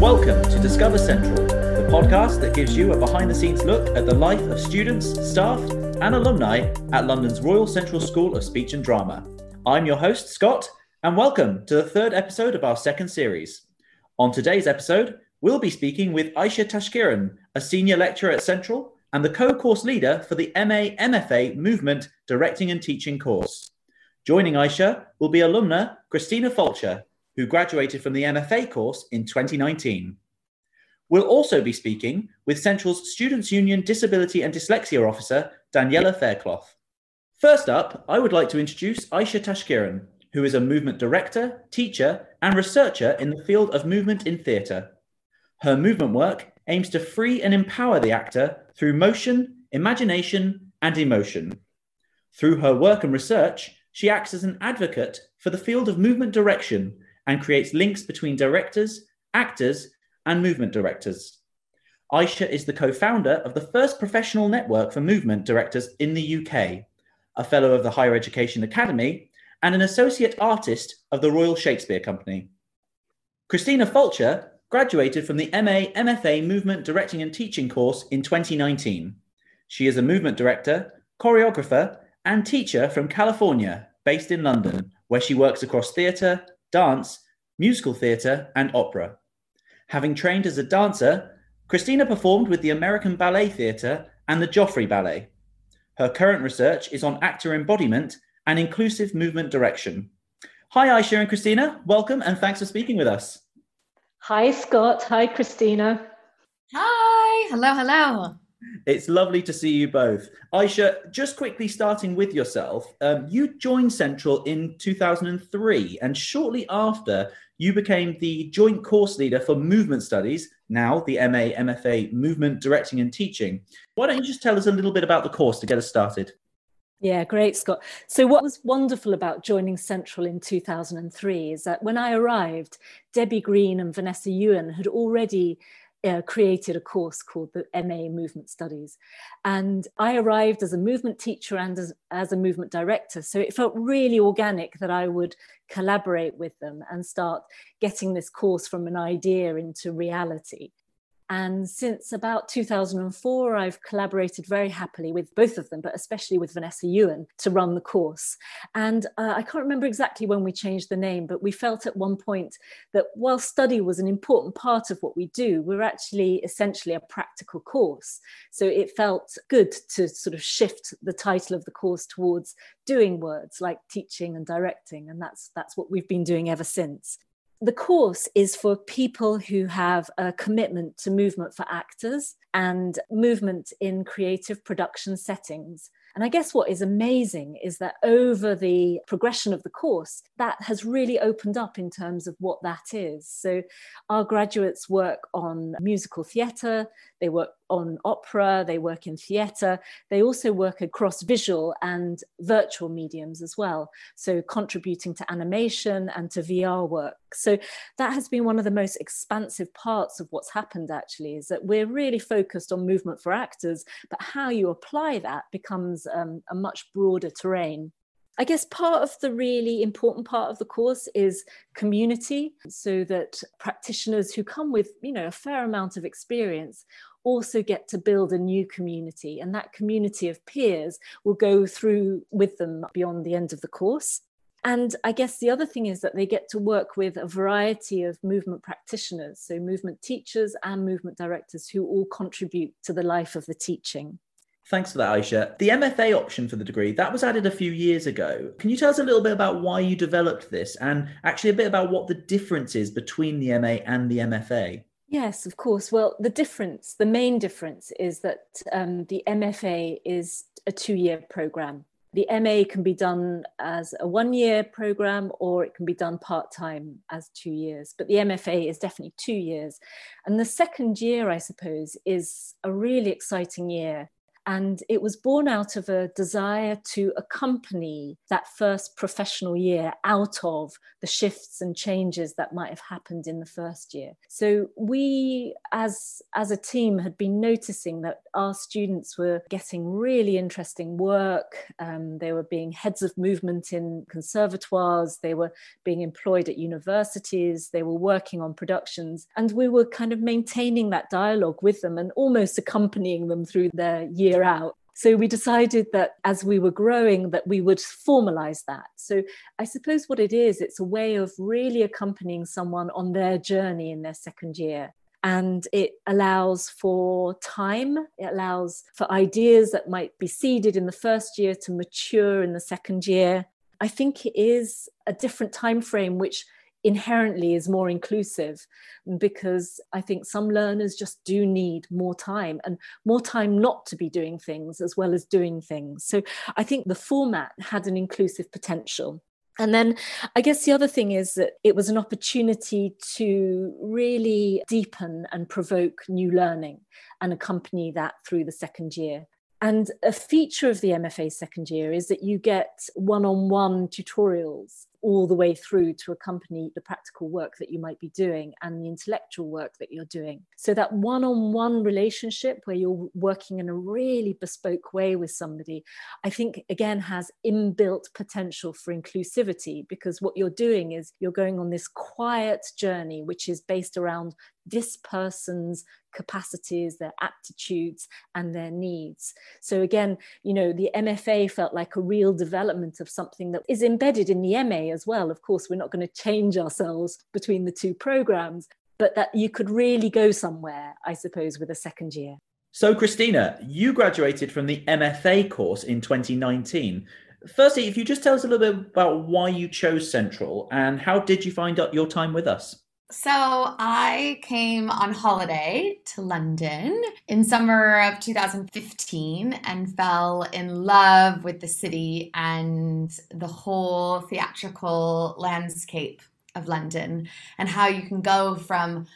Welcome to Discover Central, the podcast that gives you a behind the scenes look at the life of students, staff, and alumni at London's Royal Central School of Speech and Drama. I'm your host, Scott, and welcome to the third episode of our second series. On today's episode, we'll be speaking with Aisha Tashkiran, a senior lecturer at Central and the co course leader for the MA MFA Movement Directing and Teaching course. Joining Aisha will be alumna Christina Fulcher, who graduated from the MFA course in 2019. We'll also be speaking with Central's Students' Union Disability and Dyslexia Officer, Daniela Faircloth. First up, I would like to introduce Aisha Tashkiran, who is a movement director, teacher, and researcher in the field of movement in theatre. Her movement work aims to free and empower the actor through motion, imagination, and emotion. Through her work and research, she acts as an advocate for the field of movement direction and creates links between directors, actors, and movement directors. Aisha is the co founder of the first professional network for movement directors in the UK, a fellow of the Higher Education Academy, and an associate artist of the Royal Shakespeare Company. Christina Fulcher graduated from the MA MFA Movement Directing and Teaching course in 2019. She is a movement director, choreographer, and teacher from California, based in London, where she works across theatre, dance, musical theatre, and opera. Having trained as a dancer, Christina performed with the American Ballet Theatre and the Joffrey Ballet. Her current research is on actor embodiment and inclusive movement direction. Hi, Aisha and Christina. Welcome and thanks for speaking with us. Hi, Scott. Hi, Christina. Hi. Hello, hello. It's lovely to see you both. Aisha, just quickly starting with yourself, um, you joined Central in 2003, and shortly after, you became the joint course leader for movement studies, now the MA MFA Movement Directing and Teaching. Why don't you just tell us a little bit about the course to get us started? Yeah, great, Scott. So, what was wonderful about joining Central in 2003 is that when I arrived, Debbie Green and Vanessa Ewan had already uh, created a course called the MA Movement Studies. And I arrived as a movement teacher and as, as a movement director. So it felt really organic that I would collaborate with them and start getting this course from an idea into reality. And since about 2004, I've collaborated very happily with both of them, but especially with Vanessa Ewan to run the course. And uh, I can't remember exactly when we changed the name, but we felt at one point that while study was an important part of what we do, we're actually essentially a practical course. So it felt good to sort of shift the title of the course towards doing words like teaching and directing. And that's, that's what we've been doing ever since the course is for people who have a commitment to movement for actors and movement in creative production settings. And I guess what is amazing is that over the progression of the course, that has really opened up in terms of what that is. So our graduates work on musical theatre, they work on opera, they work in theatre, they also work across visual and virtual mediums as well. So contributing to animation and to VR work. So that has been one of the most expansive parts of what's happened actually, is that we're really focused on movement for actors, but how you apply that becomes um, a much broader terrain. I guess part of the really important part of the course is community, so that practitioners who come with, you know, a fair amount of experience also get to build a new community. And that community of peers will go through with them beyond the end of the course. And I guess the other thing is that they get to work with a variety of movement practitioners, so movement teachers and movement directors who all contribute to the life of the teaching. Thanks for that, Aisha. The MFA option for the degree, that was added a few years ago. Can you tell us a little bit about why you developed this and actually a bit about what the difference is between the MA and the MFA? Yes, of course. Well, the difference, the main difference is that um, the MFA is a two year program. The MA can be done as a one year program or it can be done part time as two years. But the MFA is definitely two years. And the second year, I suppose, is a really exciting year And it was born out of a desire to accompany that first professional year out of the shifts and changes that might have happened in the first year. So we, as, as a team, had been noticing that our students were getting really interesting work. Um, they were being heads of movement in conservatoires, they were being employed at universities, they were working on productions. And we were kind of maintaining that dialogue with them and almost accompanying them through their year out. So we decided that as we were growing that we would formalize that. So I suppose what it is, it's a way of really accompanying someone on their journey in their second year. And it allows for time, it allows for ideas that might be seeded in the first year to mature in the second year. I think it is a different time frame which inherently is more inclusive because I think some learners just do need more time and more time not to be doing things as well as doing things. So I think the format had an inclusive potential. And then I guess the other thing is that it was an opportunity to really deepen and provoke new learning and accompany that through the second year. And a feature of the MFA second year is that you get one on one tutorials all the way through to accompany the practical work that you might be doing and the intellectual work that you're doing. So, that one on one relationship where you're working in a really bespoke way with somebody, I think again has inbuilt potential for inclusivity because what you're doing is you're going on this quiet journey, which is based around this person's capacities, their aptitudes, and their needs. So, again, you know, the MFA felt like a real development of something that is embedded in the MA as well. Of course, we're not going to change ourselves between the two programs, but that you could really go somewhere, I suppose, with a second year. So, Christina, you graduated from the MFA course in 2019. Firstly, if you just tell us a little bit about why you chose Central and how did you find out your time with us? So I came on holiday to London in summer of 2015 and fell in love with the city and the whole theatrical landscape of London and how you can go from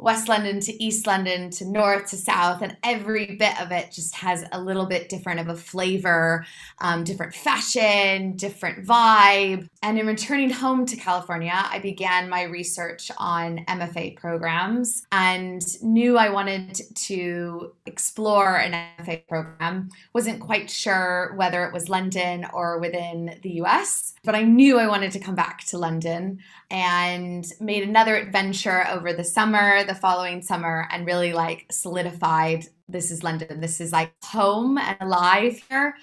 West London to East London to North to South, and every bit of it just has a little bit different of a flavor, um, different fashion, different vibe. And in returning home to California, I began my research on MFA programs and knew I wanted to explore an MFA program. Wasn't quite sure whether it was London or within the US, but I knew I wanted to come back to London and made another adventure over the summer the following summer and really like solidified this is London. This is like home and alive here.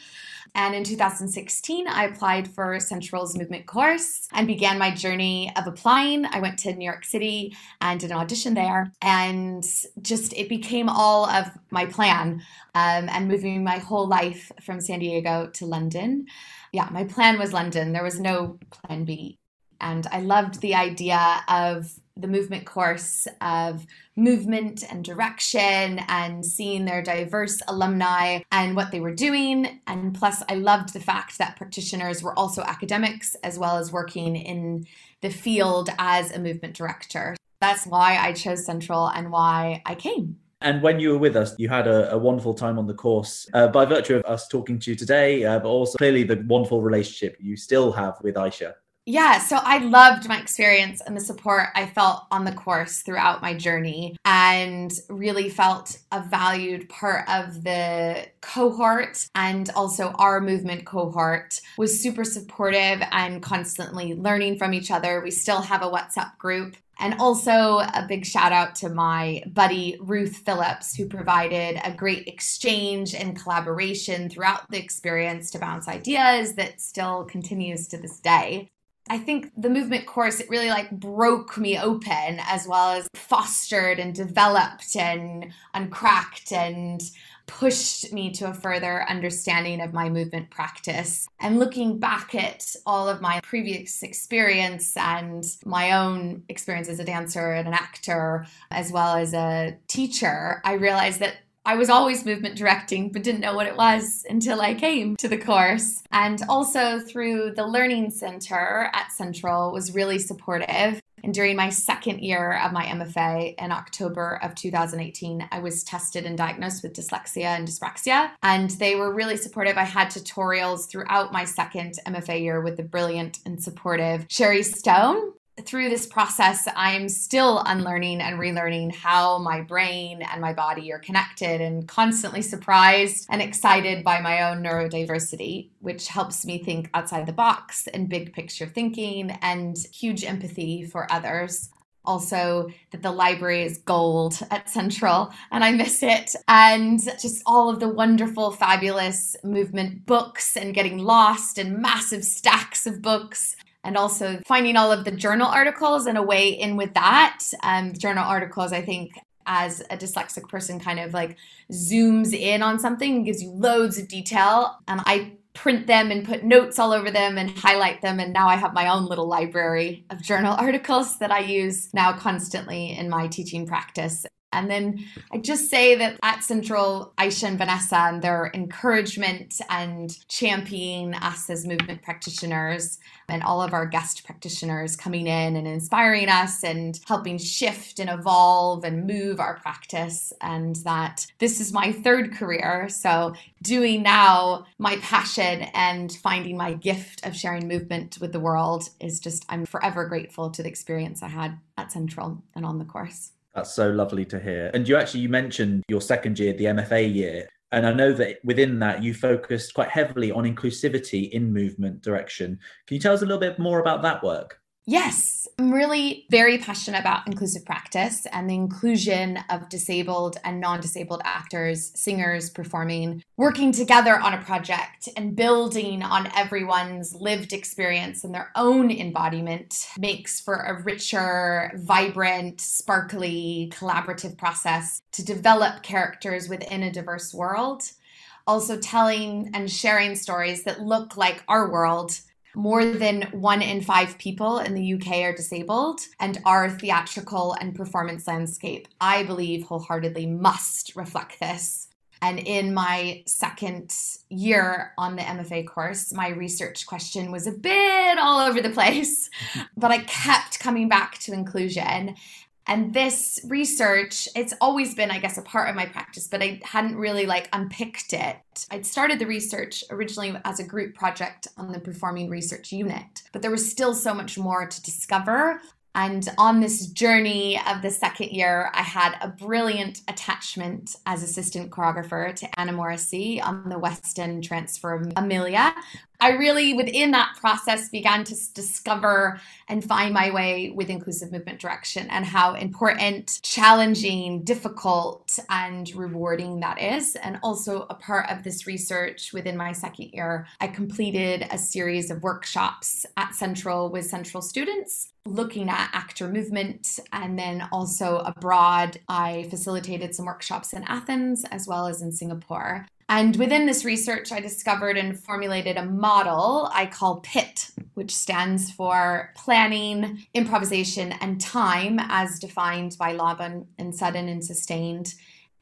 And in 2016, I applied for Central's movement course and began my journey of applying. I went to New York City and did an audition there. And just it became all of my plan um, and moving my whole life from San Diego to London. Yeah, my plan was London. There was no plan B. And I loved the idea of the movement course of movement and direction and seeing their diverse alumni and what they were doing. And plus, I loved the fact that practitioners were also academics as well as working in the field as a movement director. That's why I chose Central and why I came. And when you were with us, you had a, a wonderful time on the course uh, by virtue of us talking to you today, uh, but also clearly the wonderful relationship you still have with Aisha yeah, so I loved my experience and the support I felt on the course throughout my journey and really felt a valued part of the cohort and also our movement cohort was super supportive and constantly learning from each other. We still have a WhatsApp group and also a big shout out to my buddy Ruth Phillips, who provided a great exchange and collaboration throughout the experience to bounce ideas that still continues to this day. I think the movement course, it really like broke me open as well as fostered and developed and uncracked and pushed me to a further understanding of my movement practice. And looking back at all of my previous experience and my own experience as a dancer and an actor, as well as a teacher, I realized that I was always movement directing, but didn't know what it was until I came to the course. And also through the Learning Center at Central was really supportive And during my second year of my MFA in October of 2018, I was tested and diagnosed with dyslexia and dyspraxia. And they were really supportive. I had tutorials throughout my second MFA year with the brilliant and supportive Sherry Stone through this process, I'm still unlearning and relearning how my brain and my body are connected and constantly surprised and excited by my own neurodiversity, which helps me think outside the box and big picture thinking and huge empathy for others. Also, that the library is gold at Central and I miss it. And just all of the wonderful, fabulous movement books and getting lost and massive stacks of books and also finding all of the journal articles and a way in with that. Um, journal articles, I think, as a dyslexic person, kind of like zooms in on something and gives you loads of detail. And I print them and put notes all over them and highlight them. And now I have my own little library of journal articles that I use now constantly in my teaching practice. And then I just say that at Central, Aisha and Vanessa and their encouragement and championing us as movement practitioners and all of our guest practitioners coming in and inspiring us and helping shift and evolve and move our practice. And that this is my third career. So doing now my passion and finding my gift of sharing movement with the world is just, I'm forever grateful to the experience I had at Central and on the course. That's so lovely to hear. And you actually you mentioned your second year, the MFA year. And I know that within that you focused quite heavily on inclusivity in movement direction. Can you tell us a little bit more about that work? Yes, I'm really very passionate about inclusive practice and the inclusion of disabled and non disabled actors, singers performing, working together on a project and building on everyone's lived experience and their own embodiment makes for a richer, vibrant, sparkly, collaborative process to develop characters within a diverse world. Also, telling and sharing stories that look like our world more than one in five people in the UK are disabled, and our theatrical and performance landscape, I believe, wholeheartedly must reflect this. And in my second year on the MFA course, my research question was a bit all over the place, but I kept coming back to inclusion. And this research, it's always been, I guess, a part of my practice, but I hadn't really like unpicked it. I'd started the research originally as a group project on the performing research unit, but there was still so much more to discover. And on this journey of the second year, I had a brilliant attachment as assistant choreographer to Anna Morrissey on the West End transfer of Amelia, I really, within that process, began to discover and find my way with inclusive movement direction and how important, challenging, difficult, and rewarding that is. And also, a part of this research within my second year, I completed a series of workshops at Central with Central students looking at actor movement. And then also abroad, I facilitated some workshops in Athens as well as in Singapore. And within this research, I discovered and formulated a model I call PIT, which stands for Planning, Improvisation, and Time as defined by Laban and sudden and Sustained.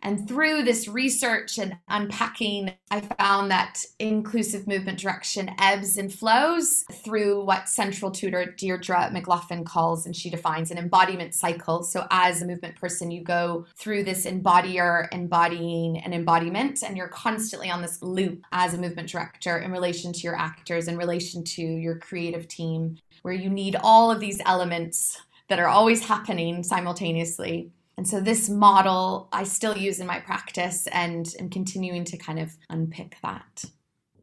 And through this research and unpacking, I found that inclusive movement direction ebbs and flows through what central tutor Deirdre McLaughlin calls, and she defines an embodiment cycle. So, as a movement person, you go through this embodier, embodying, and embodiment, and you're constantly on this loop as a movement director in relation to your actors, in relation to your creative team, where you need all of these elements that are always happening simultaneously and so this model I still use in my practice and am continuing to kind of unpick that.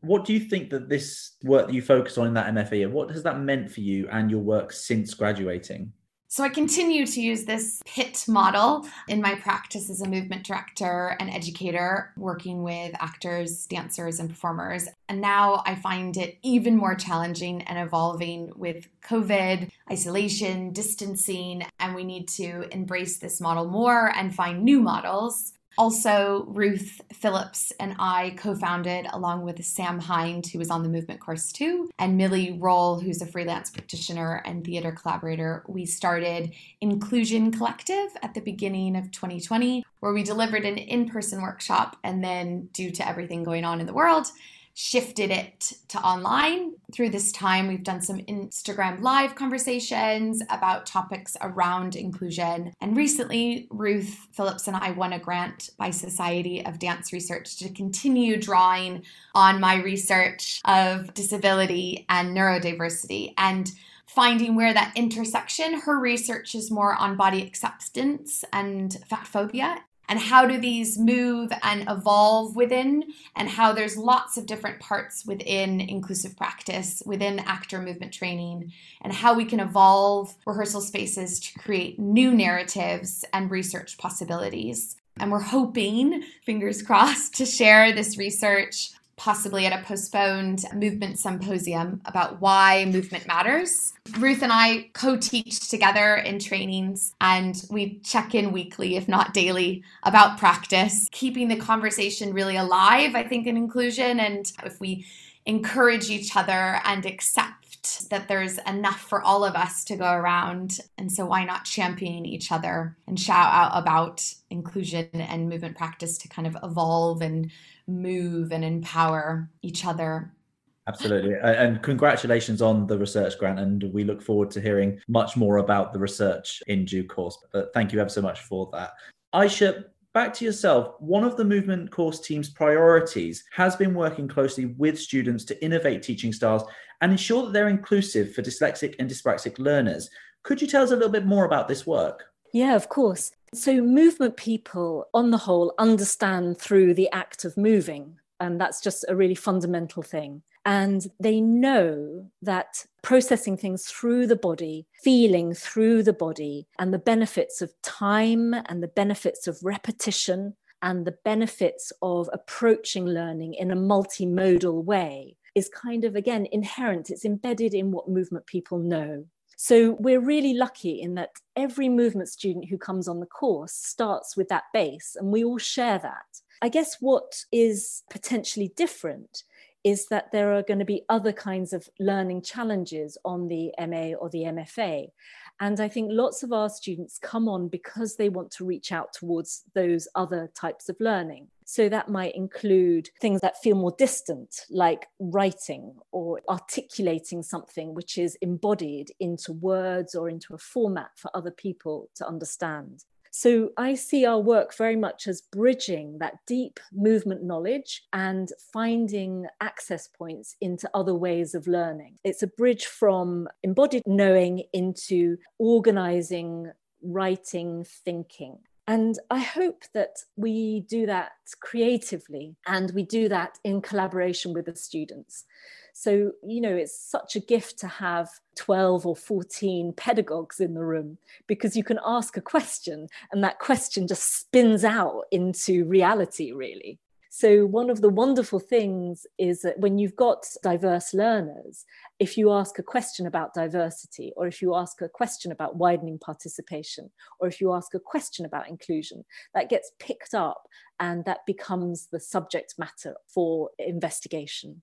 What do you think that this work that you focus on in that MFA, and what has that meant for you and your work since graduating? So I continue to use this PIT model in my practice as a movement director and educator, working with actors, dancers, and performers. And now I find it even more challenging and evolving with COVID, isolation, distancing, and we need to embrace this model more and find new models also, Ruth Phillips and I co founded, along with Sam Hind, who was on the movement course too, and Millie Roll, who's a freelance practitioner and theater collaborator. We started Inclusion Collective at the beginning of 2020, where we delivered an in person workshop. And then, due to everything going on in the world, shifted it to online. Through this time, we've done some Instagram live conversations about topics around inclusion. And recently, Ruth Phillips and I won a grant by Society of Dance Research to continue drawing on my research of disability and neurodiversity. And finding where that intersection, her research is more on body acceptance and fat phobia and how do these move and evolve within and how there's lots of different parts within inclusive practice within actor movement training and how we can evolve rehearsal spaces to create new narratives and research possibilities. And we're hoping fingers crossed to share this research possibly at a postponed movement symposium about why movement matters. Ruth and I co teach together in trainings, and we check in weekly, if not daily, about practice, keeping the conversation really alive, I think, in inclusion. And if we encourage each other and accept that there's enough for all of us to go around. And so, why not champion each other and shout out about inclusion and movement practice to kind of evolve and move and empower each other Absolutely. And congratulations on the research grant. And we look forward to hearing much more about the research in due course. But thank you ever so much for that. Aisha, back to yourself. One of the movement course team's priorities has been working closely with students to innovate teaching styles and ensure that they're inclusive for dyslexic and dyspraxic learners. Could you tell us a little bit more about this work? Yeah, of course. So, movement people, on the whole, understand through the act of moving. And that's just a really fundamental thing. And they know that processing things through the body, feeling through the body, and the benefits of time and the benefits of repetition and the benefits of approaching learning in a multimodal way is kind of, again, inherent. It's embedded in what movement people know. So we're really lucky in that every movement student who comes on the course starts with that base, and we all share that. I guess what is potentially different is that there are going to be other kinds of learning challenges on the MA or the MFA. And I think lots of our students come on because they want to reach out towards those other types of learning. So that might include things that feel more distant, like writing or articulating something which is embodied into words or into a format for other people to understand. So I see our work very much as bridging that deep movement knowledge and finding access points into other ways of learning. It's a bridge from embodied knowing into organizing, writing, thinking. And I hope that we do that creatively and we do that in collaboration with the students. So, you know, it's such a gift to have 12 or 14 pedagogues in the room because you can ask a question and that question just spins out into reality, really. So, one of the wonderful things is that when you've got diverse learners, if you ask a question about diversity, or if you ask a question about widening participation, or if you ask a question about inclusion, that gets picked up and that becomes the subject matter for investigation.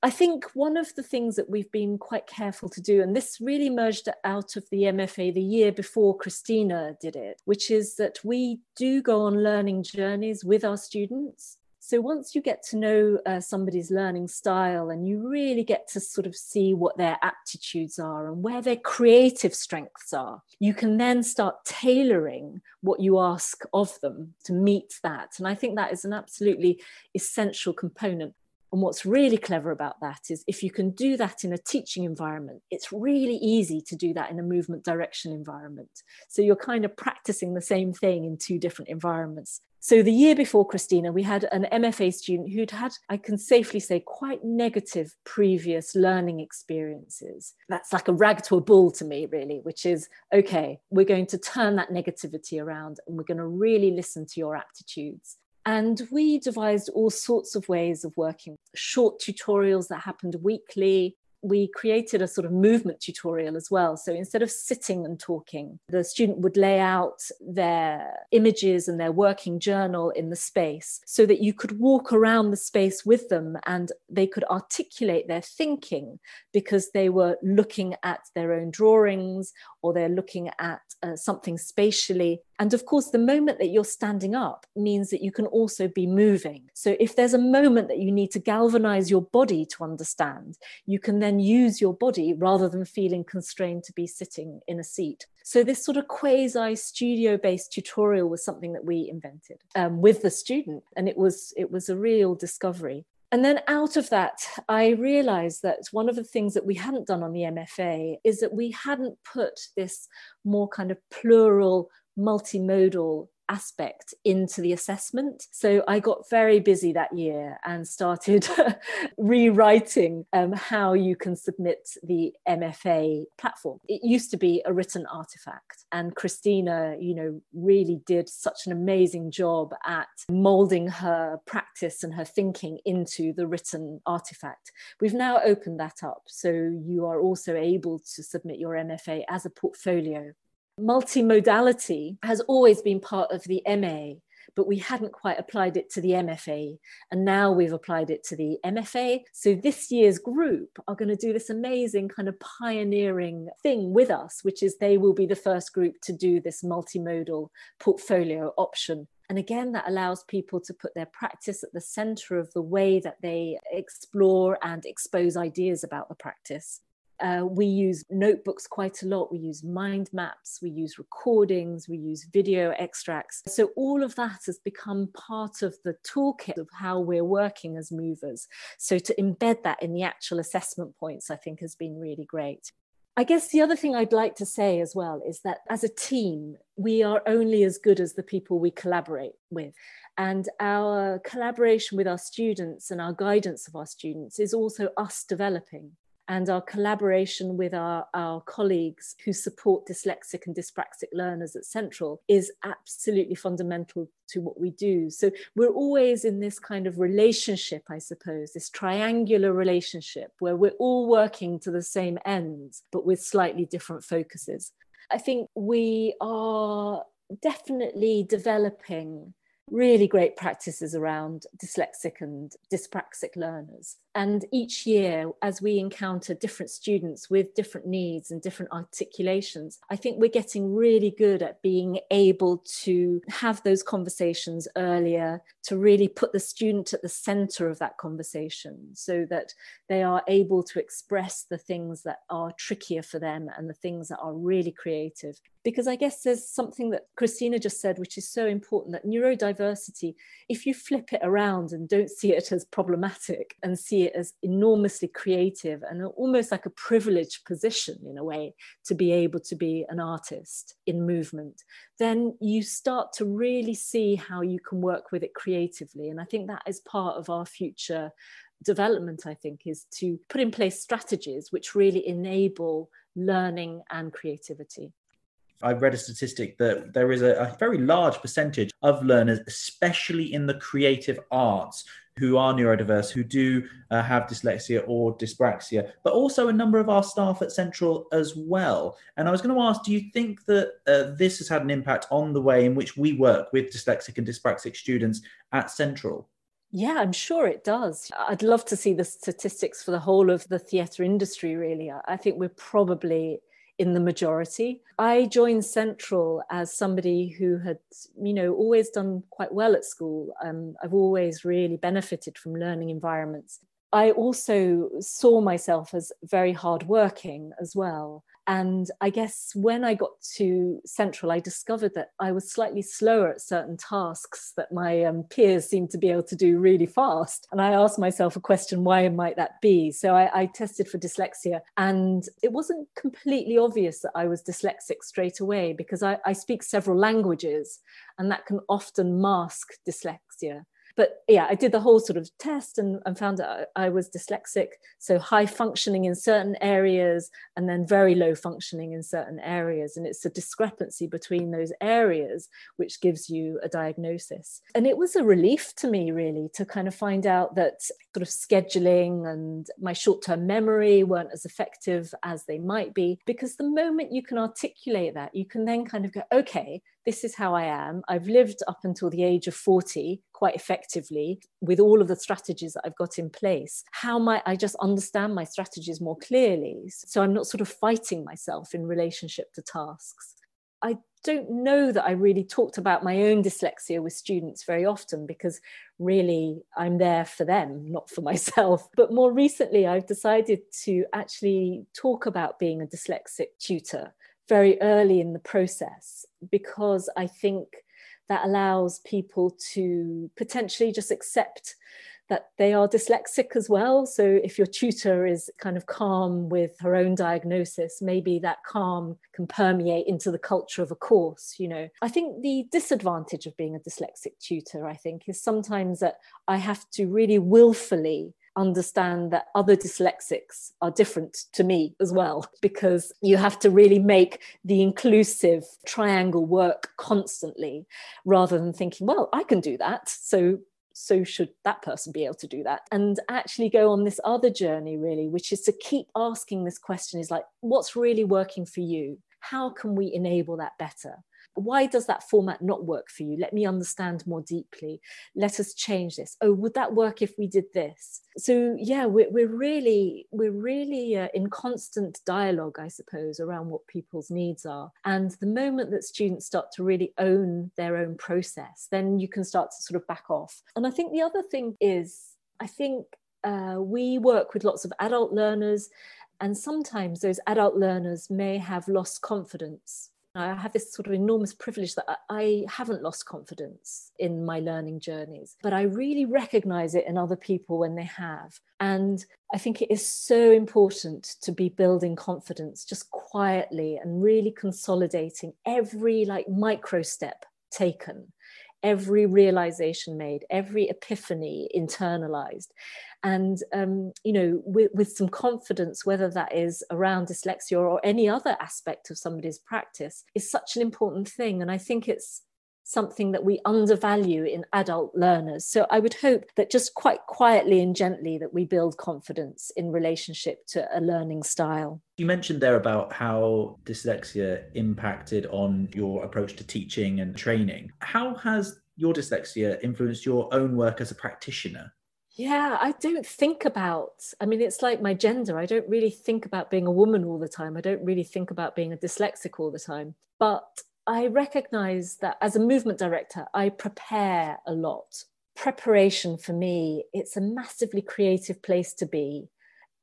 I think one of the things that we've been quite careful to do, and this really emerged out of the MFA the year before Christina did it, which is that we do go on learning journeys with our students. So once you get to know uh, somebody's learning style and you really get to sort of see what their aptitudes are and where their creative strengths are, you can then start tailoring what you ask of them to meet that. And I think that is an absolutely essential component. And what's really clever about that is if you can do that in a teaching environment, it's really easy to do that in a movement direction environment. So you're kind of practicing the same thing in two different environments. So the year before Christina, we had an MFA student who'd had, I can safely say, quite negative previous learning experiences. That's like a rag to a bull to me, really, which is okay, we're going to turn that negativity around and we're going to really listen to your aptitudes. And we devised all sorts of ways of working. Short tutorials that happened weekly, we created a sort of movement tutorial as well. So instead of sitting and talking, the student would lay out their images and their working journal in the space so that you could walk around the space with them and they could articulate their thinking because they were looking at their own drawings or they're looking at uh, something spatially And of course, the moment that you're standing up means that you can also be moving. So if there's a moment that you need to galvanize your body to understand, you can then use your body rather than feeling constrained to be sitting in a seat. So this sort of quasi studio based tutorial was something that we invented um, with the student. And it was, it was a real discovery. And then out of that, I realized that one of the things that we hadn't done on the MFA is that we hadn't put this more kind of plural, multimodal aspect into the assessment. So I got very busy that year and started rewriting um, how you can submit the MFA platform. It used to be a written artifact, and Christina, you know, really did such an amazing job at molding her practice and her thinking into the written artifact. We've now opened that up, so you are also able to submit your MFA as a portfolio multimodality has always been part of the MA, but we hadn't quite applied it to the MFA. And now we've applied it to the MFA. So this year's group are going to do this amazing kind of pioneering thing with us, which is they will be the first group to do this multimodal portfolio option. And again, that allows people to put their practice at the center of the way that they explore and expose ideas about the practice. Uh, we use notebooks quite a lot. We use mind maps, we use recordings, we use video extracts. So, all of that has become part of the toolkit of how we're working as movers. So, to embed that in the actual assessment points, I think has been really great. I guess the other thing I'd like to say as well is that as a team, we are only as good as the people we collaborate with. And our collaboration with our students and our guidance of our students is also us developing and our collaboration with our, our colleagues who support dyslexic and dyspraxic learners at Central is absolutely fundamental to what we do. So we're always in this kind of relationship, I suppose, this triangular relationship where we're all working to the same ends, but with slightly different focuses. I think we are definitely developing really great practices around dyslexic and dyspraxic learners. And each year, as we encounter different students with different needs and different articulations, I think we're getting really good at being able to have those conversations earlier, to really put the student at the center of that conversation so that they are able to express the things that are trickier for them and the things that are really creative. Because I guess there's something that Christina just said, which is so important that neurodiversity, if you flip it around and don't see it as problematic and see see it as enormously creative and almost like a privileged position in a way to be able to be an artist in movement, then you start to really see how you can work with it creatively. And I think that is part of our future development, I think, is to put in place strategies which really enable learning and creativity. I've read a statistic that there is a, a, very large percentage of learners, especially in the creative arts, who are neurodiverse, who do uh, have dyslexia or dyspraxia, but also a number of our staff at Central as well. And I was going to ask, do you think that uh, this has had an impact on the way in which we work with dyslexic and dyspraxic students at Central? Yeah, I'm sure it does. I'd love to see the statistics for the whole of the theatre industry, really. I think we're probably in the majority. I joined Central as somebody who had, you know, always done quite well at school. Um, I've always really benefited from learning environments. I also saw myself as very hardworking as well. And I guess when I got to Central, I discovered that I was slightly slower at certain tasks that my um, peers seemed to be able to do really fast. And I asked myself a question why might that be? So I, I tested for dyslexia, and it wasn't completely obvious that I was dyslexic straight away because I, I speak several languages, and that can often mask dyslexia but yeah, I did the whole sort of test and, and found that I was dyslexic. So high functioning in certain areas and then very low functioning in certain areas. And it's a discrepancy between those areas which gives you a diagnosis. And it was a relief to me, really, to kind of find out that sort of scheduling and my short term memory weren't as effective as they might be. Because the moment you can articulate that, you can then kind of go, okay, this is how I am. I've lived up until the age of 40 quite effectively with all of the strategies that I've got in place. How might I just understand my strategies more clearly? So I'm not sort of fighting myself in relationship to tasks. I don't know that I really talked about my own dyslexia with students very often because really I'm there for them, not for myself. But more recently, I've decided to actually talk about being a dyslexic tutor very early in the process because I think that allows people to potentially just accept that they are dyslexic as well. So if your tutor is kind of calm with her own diagnosis, maybe that calm can permeate into the culture of a course, you know. I think the disadvantage of being a dyslexic tutor, I think, is sometimes that I have to really willfully understand that other dyslexics are different to me as well, because you have to really make the inclusive triangle work constantly rather than thinking, well, I can do that. So so should that person be able to do that and actually go on this other journey really which is to keep asking this question is like what's really working for you how can we enable that better why does that format not work for you? Let me understand more deeply. Let us change this. Oh would that work if we did this? So yeah we're, we're really we're really uh, in constant dialogue i suppose around what people's needs are. And the moment that students start to really own their own process then you can start to sort of back off. And i think the other thing is i think uh, we work with lots of adult learners and sometimes those adult learners may have lost confidence I have this sort of enormous privilege that I haven't lost confidence in my learning journeys, but I really recognize it in other people when they have. And I think it is so important to be building confidence just quietly and really consolidating every like micro step taken every realization made, every epiphany internalized. And, um, you know, with, with some confidence, whether that is around dyslexia or any other aspect of somebody's practice, is such an important thing. And I think it's something that we undervalue in adult learners. So I would hope that just quite quietly and gently that we build confidence in relationship to a learning style. You mentioned there about how dyslexia impacted on your approach to teaching and training. How has your dyslexia influenced your own work as a practitioner? Yeah, I don't think about, I mean, it's like my gender. I don't really think about being a woman all the time. I don't really think about being a dyslexic all the time. But I recognize that as a movement director, I prepare a lot. Preparation for me, it's a massively creative place to be.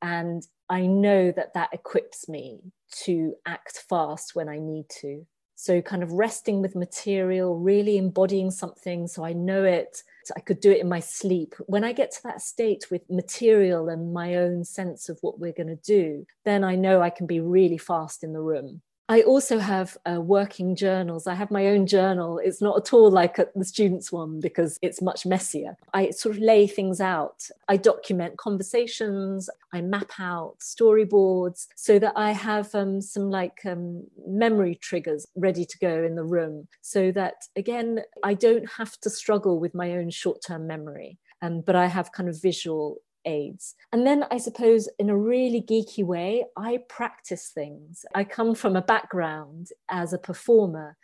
And I know that that equips me to act fast when I need to. So, kind of resting with material, really embodying something so I know it. I could do it in my sleep. When I get to that state with material and my own sense of what we're going to do, then I know I can be really fast in the room. I also have uh, working journals. I have my own journal. It's not at all like a, the students' one because it's much messier. I sort of lay things out. I document conversations. I map out storyboards so that I have um, some like um, memory triggers ready to go in the room so that, again, I don't have to struggle with my own short term memory. Um, but I have kind of visual aids. And then I suppose in a really geeky way, I practice things. I come from a background as a performer.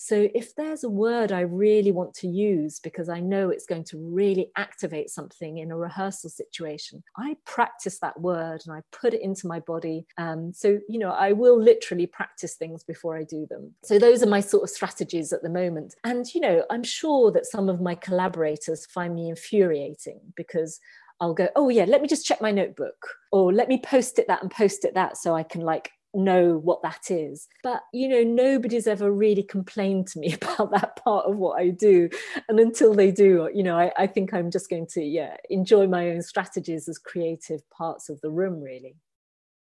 So if there's a word I really want to use because I know it's going to really activate something in a rehearsal situation, I practice that word and I put it into my body. Um, so, you know, I will literally practice things before I do them. So those are my sort of strategies at the moment. And, you know, I'm sure that some of my collaborators find me infuriating because I'll go, oh yeah, let me just check my notebook, or let me post it that and post it that so I can like know what that is. But you know, nobody's ever really complained to me about that part of what I do. And until they do, you know, I, I think I'm just going to, yeah, enjoy my own strategies as creative parts of the room, really.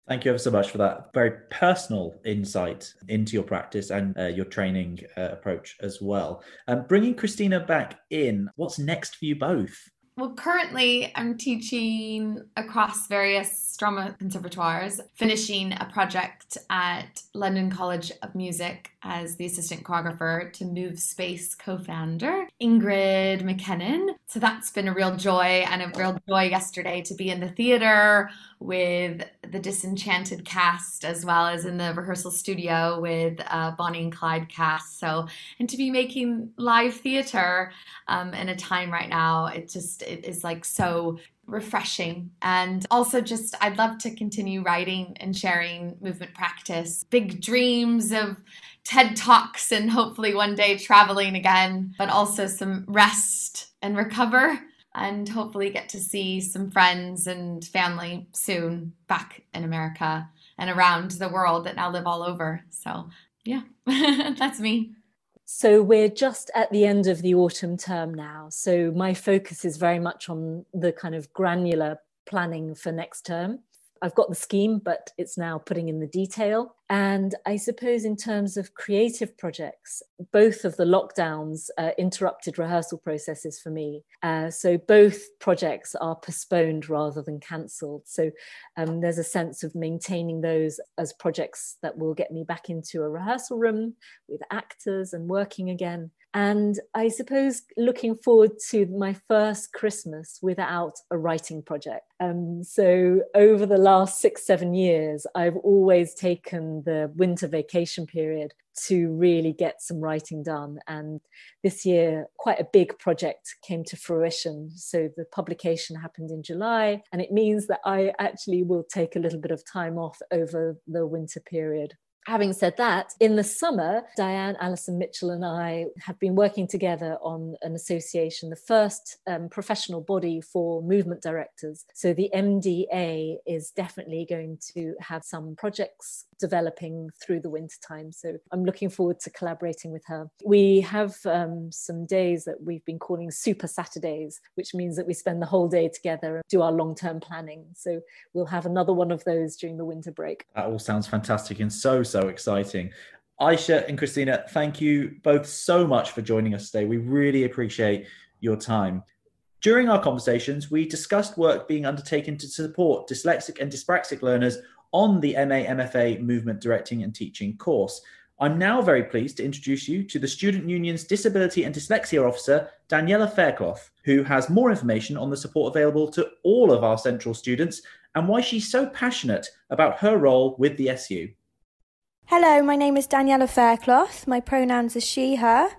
Thank you ever so much for that very personal insight into your practice and uh, your training uh, approach as well. Um, bringing Christina back in, what's next for you both? Well, currently I'm teaching across various drama conservatoires, finishing a project at London College of Music as the assistant choreographer to Move Space co founder, Ingrid Mackinnon. So that's been a real joy and a real joy yesterday to be in the theatre with the Disenchanted cast as well as in the rehearsal studio with uh, Bonnie and Clyde cast. So, and to be making live theatre um, in a time right now, it just it is like so refreshing. And also, just I'd love to continue writing and sharing movement practice. Big dreams of TED Talks and hopefully one day traveling again, but also some rest and recover and hopefully get to see some friends and family soon back in America and around the world that now live all over. So, yeah, that's me. So we're just at the end of the autumn term now. So my focus is very much on the kind of granular planning for next term. I've got the scheme, but it's now putting in the detail. And I suppose, in terms of creative projects, both of the lockdowns uh, interrupted rehearsal processes for me. Uh, so both projects are postponed rather than cancelled. So um, there's a sense of maintaining those as projects that will get me back into a rehearsal room with actors and working again. And I suppose looking forward to my first Christmas without a writing project. Um, so over the last six, seven years, I've always taken the winter vacation period to really get some writing done. And this year, quite a big project came to fruition. So the publication happened in July, and it means that I actually will take a little bit of time off over the winter period. Having said that, in the summer, Diane, Alison Mitchell, and I have been working together on an association, the first um, professional body for movement directors. So the MDA is definitely going to have some projects developing through the winter time. So I'm looking forward to collaborating with her. We have um, some days that we've been calling Super Saturdays, which means that we spend the whole day together and do our long term planning. So we'll have another one of those during the winter break. That all sounds fantastic and so, so exciting. Aisha and Christina, thank you both so much for joining us today. We really appreciate your time. During our conversations, we discussed work being undertaken to support dyslexic and dyspraxic learners on the MA MFA Movement Directing and Teaching course. I'm now very pleased to introduce you to the Student Union's Disability and Dyslexia Officer, Daniela Faircloth, who has more information on the support available to all of our central students and why she's so passionate about her role with the SU. Hello, my name is Daniela Faircloth. My pronouns are she, her,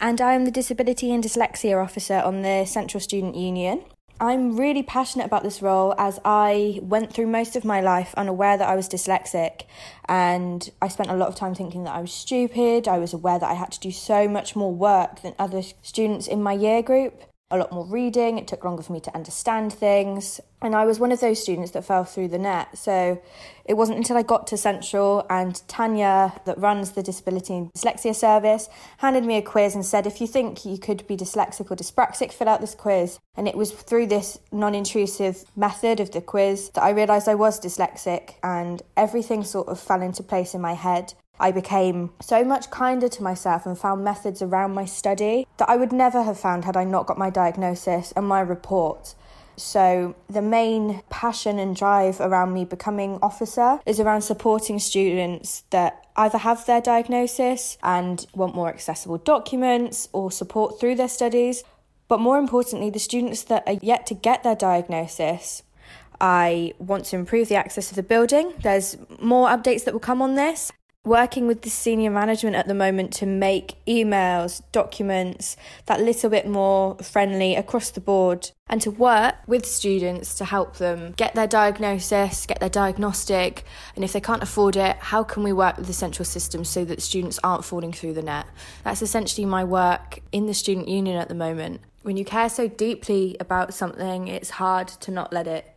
and I am the Disability and Dyslexia Officer on the Central Student Union. I'm really passionate about this role as I went through most of my life unaware that I was dyslexic and I spent a lot of time thinking that I was stupid. I was aware that I had to do so much more work than other students in my year group a lot more reading, it took longer for me to understand things. And I was one of those students that fell through the net. So it wasn't until I got to Central and Tanya, that runs the Disability and Dyslexia Service, handed me a quiz and said, if you think you could be dyslexic or dyspraxic, fill out this quiz. And it was through this non intrusive method of the quiz that I realised I was dyslexic and everything sort of fell into place in my head. I became so much kinder to myself and found methods around my study that I would never have found had I not got my diagnosis and my report. So, the main passion and drive around me becoming officer is around supporting students that either have their diagnosis and want more accessible documents or support through their studies, but more importantly, the students that are yet to get their diagnosis. I want to improve the access of the building. There's more updates that will come on this working with the senior management at the moment to make emails, documents that little bit more friendly across the board and to work with students to help them get their diagnosis, get their diagnostic, and if they can't afford it, how can we work with the central system so that students aren't falling through the net? That's essentially my work in the student union at the moment. When you care so deeply about something, it's hard to not let it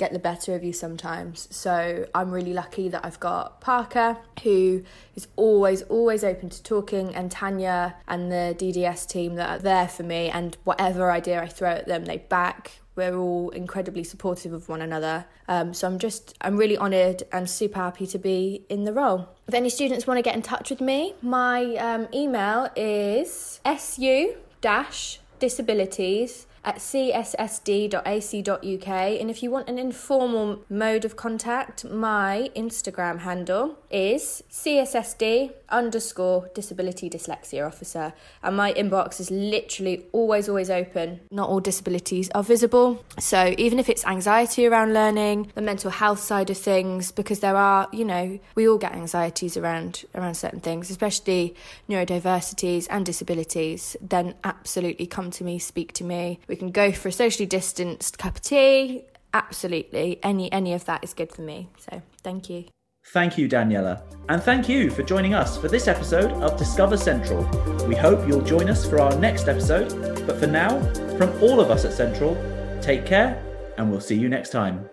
get the better of you sometimes. So I'm really lucky that I've got Parker, who is always, always open to talking, and Tanya and the DDS team that are there for me. And whatever idea I throw at them, they back. We're all incredibly supportive of one another. Um, so I'm just, I'm really honoured and super happy to be in the role. If any students want to get in touch with me, my um, email is su dash disabilities at cssd.ac.uk. And if you want an informal mode of contact, my Instagram handle is cssd underscore disability dyslexia officer. And my inbox is literally always, always open. Not all disabilities are visible. So even if it's anxiety around learning, the mental health side of things, because there are, you know, we all get anxieties around around certain things, especially neurodiversities and disabilities, then absolutely come to me, speak to me we can go for a socially distanced cup of tea. Absolutely, any any of that is good for me. So thank you. Thank you, Daniela. And thank you for joining us for this episode of Discover Central. We hope you'll join us for our next episode. But for now, from all of us at Central, take care and we'll see you next time.